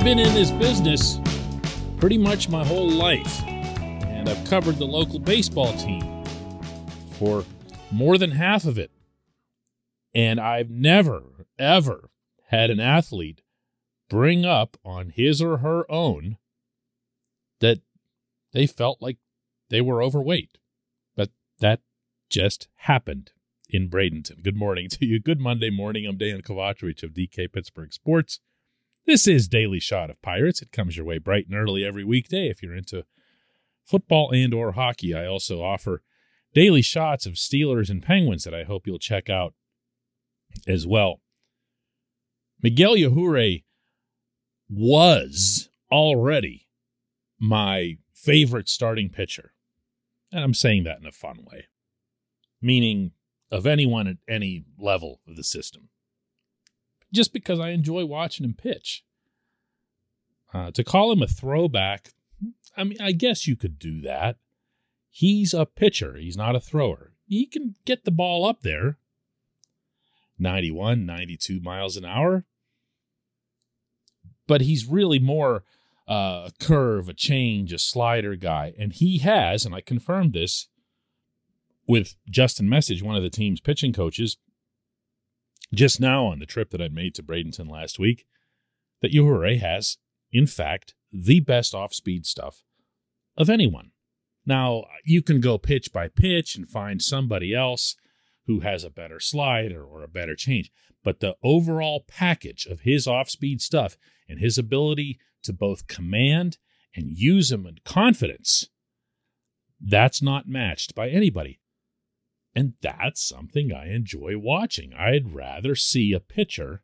I've been in this business pretty much my whole life, and I've covered the local baseball team for more than half of it. And I've never, ever had an athlete bring up on his or her own that they felt like they were overweight. But that just happened in Bradenton. Good morning to you. Good Monday morning. I'm Dan Kovacevic of DK Pittsburgh Sports. This is Daily Shot of Pirates. It comes your way bright and early every weekday if you're into football and or hockey. I also offer daily shots of Steelers and Penguins that I hope you'll check out as well. Miguel Yajure was already my favorite starting pitcher. And I'm saying that in a fun way, meaning of anyone at any level of the system. Just because I enjoy watching him pitch. Uh, to call him a throwback, I mean, I guess you could do that. He's a pitcher, he's not a thrower. He can get the ball up there 91, 92 miles an hour. But he's really more uh, a curve, a change, a slider guy. And he has, and I confirmed this with Justin Meccage, one of the team's pitching coaches, just now on the trip that I made to Bradenton last week, that Yajure has, in fact, the best off speed stuff of anyone. Now, you can go pitch by pitch and find somebody else who has a better slider or a better change. But the overall package of his off speed stuff and his ability to both command and use them in confidence, that's not matched by anybody. And that's something I enjoy watching. I'd rather see a pitcher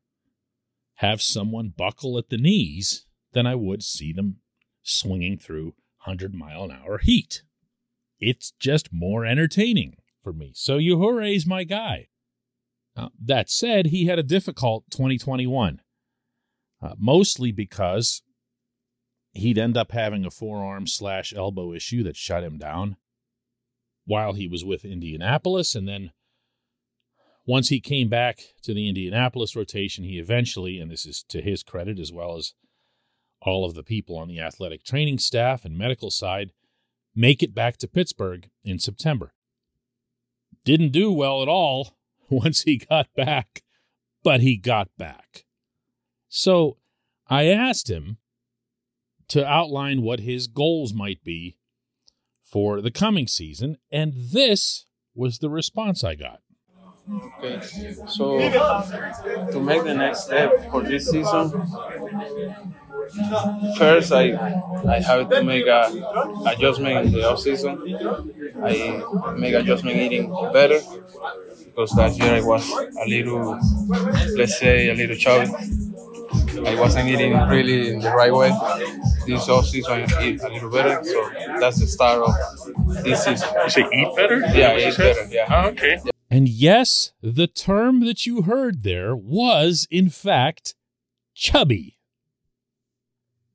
have someone buckle at the knees than I would see them swinging through 100 mile an hour heat. It's just more entertaining for me. So Yajure's my guy. Uh, that said, he had a difficult 2021, uh, mostly because he'd end up having a forearm slash elbow issue that shut him down while he was with Indianapolis. And then once he came back to the Indianapolis rotation, he eventually, and this is to his credit as well as all of the people on the athletic training staff and medical side, make it back to Pittsburgh in September didn't do well at all once he got back, but he got back. So I asked him to outline what his goals might be for the coming season, and this was the response I got. Okay, so to make the next step for this season, first I I have to make a adjustment in the off season. I make adjustment eating better because last year I was a little, let's say, a little chubby. I wasn't eating really in the right way. This off season I eat a little better, so that's the start of this season. You say eat better? Yeah, eat better. Yeah. Oh, okay. And yes, the term that you heard there was, in fact, chubby.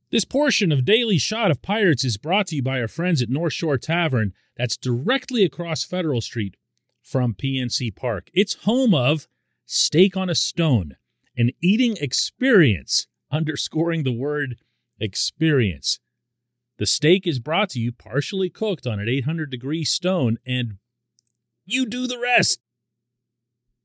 This portion of Daily Shot of Pirates is brought to you by our friends at North Shore Tavern, that's directly across Federal Street from PNC Park. It's home of Steak on a Stone, an eating experience, underscoring the word experience. The steak is brought to you partially cooked on an 800 degree stone, and You do the rest.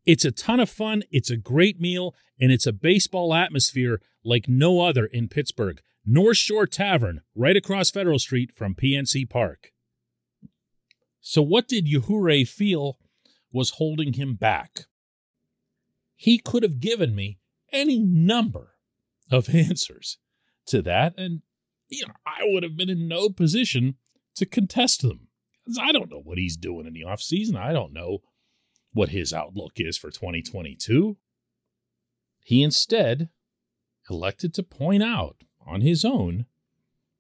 It's a ton of fun. It's a great meal, and it's a baseball atmosphere like no other in Pittsburgh. North Shore Tavern, right across Federal Street from PNC Park. So, what did Yajure feel was holding him back? He could have given me any number of answers to that, and you know, I would have been in no position to contest them. I don't know what he's doing in the offseason. I don't know what his outlook is for 2022. He instead elected to point out on his own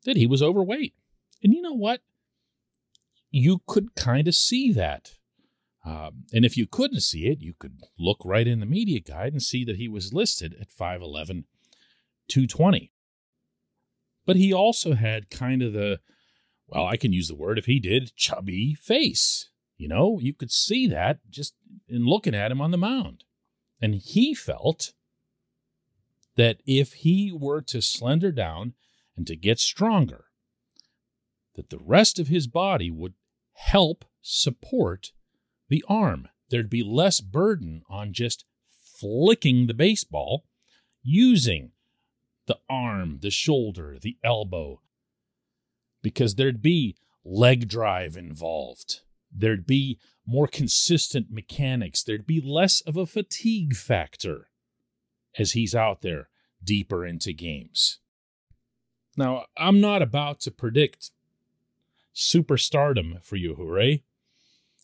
that he was overweight. And you know what? You could kind of see that. Um, and if you couldn't see it, you could look right in the media guide and see that he was listed at 5'11, 220. But he also had kind of the, well, I can use the word if he did, chubby face. You know, you could see that just in looking at him on the mound. And he felt that if he were to slender down and to get stronger, that the rest of his body would help support the arm. There'd be less burden on just flicking the baseball using the arm, the shoulder, the elbow, because there'd be leg drive involved. There'd be more consistent mechanics. There'd be less of a fatigue factor as he's out there deeper into games. Now, I'm not about to predict superstardom for Yajure.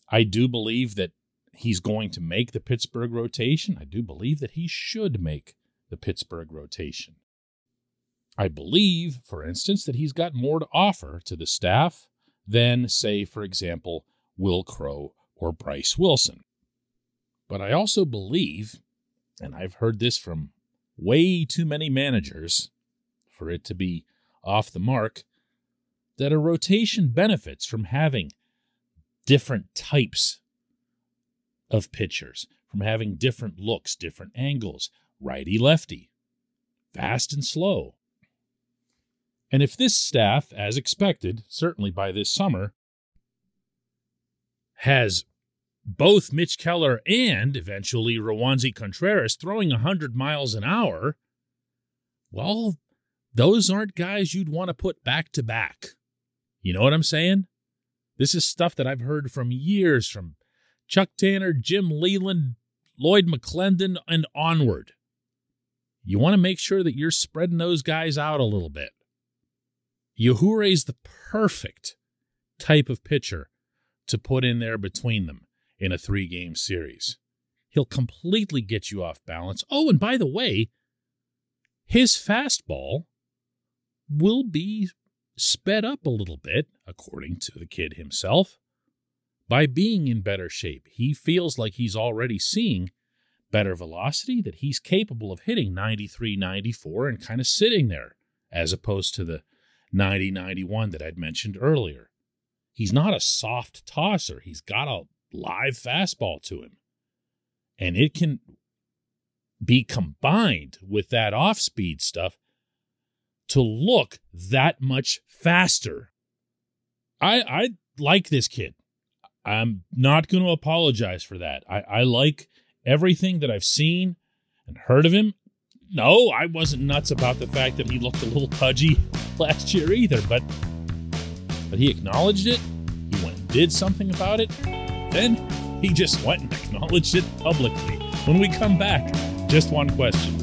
I do believe that he's going to make the Pittsburgh rotation. I do believe that he should make the Pittsburgh rotation. I believe, for instance, that he's got more to offer to the staff than, say, for example, Will Crowe or Bryce Wilson. But I also believe, and I've heard this from way too many managers for it to be off the mark, that a rotation benefits from having different types of pitchers, from having different looks, different angles, righty lefty, fast and slow. And if this staff, as expected, certainly by this summer, has both Mitch Keller and eventually Roansy Contreras throwing 100 miles an hour, well, those aren't guys you'd want to put back to back. You know what I'm saying? This is stuff that I've heard from years from Chuck Tanner, Jim Leyland, Lloyd McClendon, and onward. You want to make sure that you're spreading those guys out a little bit. is the perfect type of pitcher to put in there between them in a three game series. He'll completely get you off balance. Oh, and by the way, his fastball will be sped up a little bit, according to the kid himself, by being in better shape. He feels like he's already seeing better velocity, that he's capable of hitting 93, 94 and kind of sitting there, as opposed to the 90, 91 that I'd mentioned earlier. He's not a soft tosser. He's got a live fastball to him. And it can be combined with that off speed stuff to look that much faster. I I like this kid. I'm not going to apologize for that. I, I like everything that I've seen and heard of him. No, I wasn't nuts about the fact that he looked a little pudgy last year either, but but he acknowledged it. He went and did something about it. Then he just went and acknowledged it publicly. When we come back, just one question.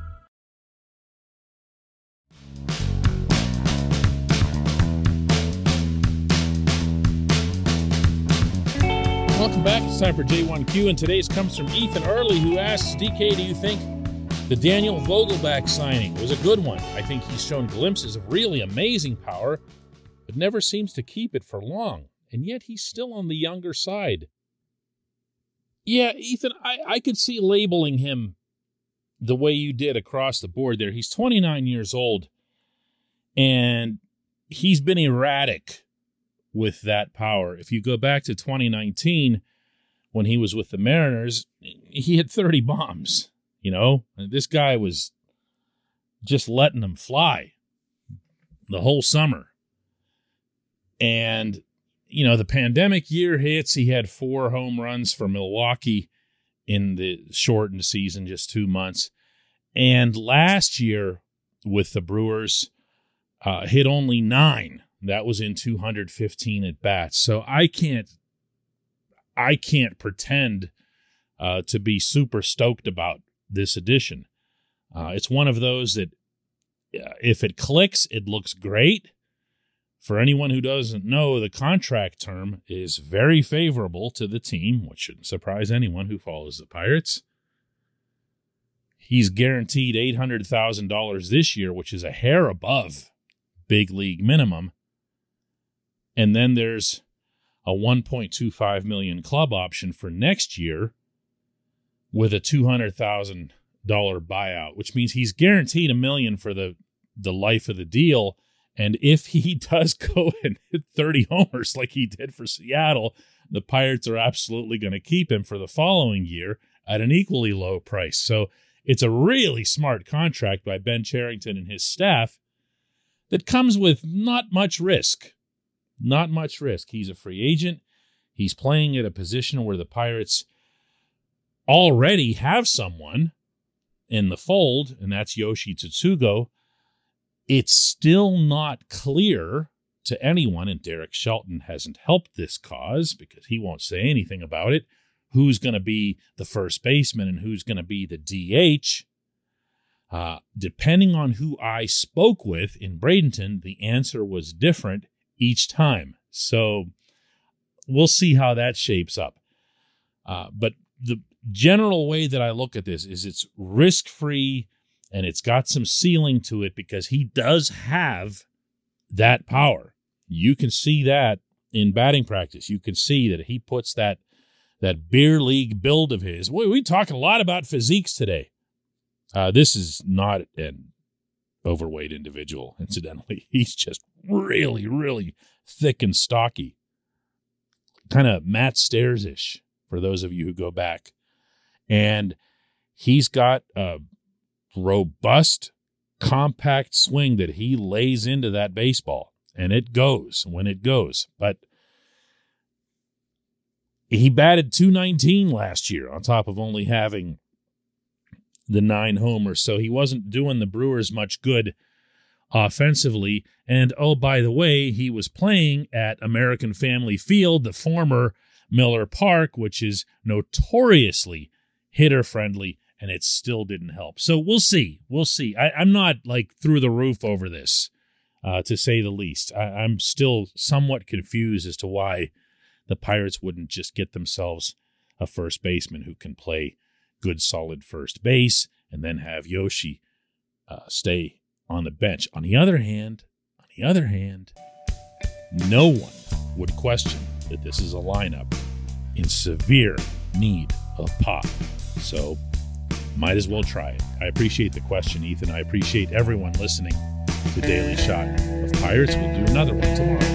Welcome back. It's time for J1Q, and today's comes from Ethan Early, who asks DK, do you think The Daniel Vogelbach signing was a good one. I think he's shown glimpses of really amazing power, but never seems to keep it for long. And yet he's still on the younger side. Yeah, Ethan, I, I could see labeling him the way you did across the board there. He's 29 years old, and he's been erratic with that power. If you go back to 2019, when he was with the Mariners, he hit 30 bombs. You know, this guy was just letting them fly the whole summer. And, you know, the pandemic year hits. He had four home runs for Milwaukee in the shortened season, just two months. And last year with the Brewers, uh, hit only nine. That was in 215 at bats. So I can't, I can't pretend uh, to be super stoked about this edition. Uh, it's one of those that uh, if it clicks, it looks great. For anyone who doesn't know, the contract term is very favorable to the team, which shouldn't surprise anyone who follows the Pirates. He's guaranteed $800,000 this year, which is a hair above big league minimum. And then there's a 1.25 million club option for next year with a $200,000 buyout, which means he's guaranteed a million for the, the life of the deal. And if he does go and hit 30 homers like he did for Seattle, the Pirates are absolutely going to keep him for the following year at an equally low price. So it's a really smart contract by Ben Cherington and his staff that comes with not much risk. Not much risk. He's a free agent. He's playing at a position where the Pirates already have someone in the fold, and that's Yoshi Tsutsugo, it's still not clear to anyone, and Derek Shelton hasn't helped this cause because he won't say anything about it, who's going to be the first baseman and who's going to be the DH. Uh, depending on who I spoke with in Bradenton, the answer was different each time. So we'll see how that shapes up. Uh, but the general way that I look at this is it's risk free and it's got some ceiling to it because he does have that power. You can see that in batting practice. You can see that he puts that that beer league build of his. We, talk a lot about physiques today. Uh, this is not an overweight individual, incidentally. He's just really, really thick and stocky. Kind of Matt Stairs ish for those of you who go back and he's got a robust, compact swing that he lays into that baseball, and it goes when it goes. But he batted 219 last year on top of only having the nine homers, so he wasn't doing the Brewers much good offensively. And oh, by the way, he was playing at American Family Field, the former Miller Park, which is notoriously hitter friendly, and it still didn't help. So we'll see. We'll see. I, am not like through the roof over this, uh, to say the least. I, I'm still somewhat confused as to why the Pirates wouldn't just get themselves a first baseman who can play good, solid first base and then have Yoshi uh, stay on the bench. On the other hand, on the other hand, no one would question that this is a lineup in severe need of pop. So might as well try it. I appreciate the question, Ethan. I appreciate everyone listening to Daily Shot of Pirates. We'll do another one tomorrow.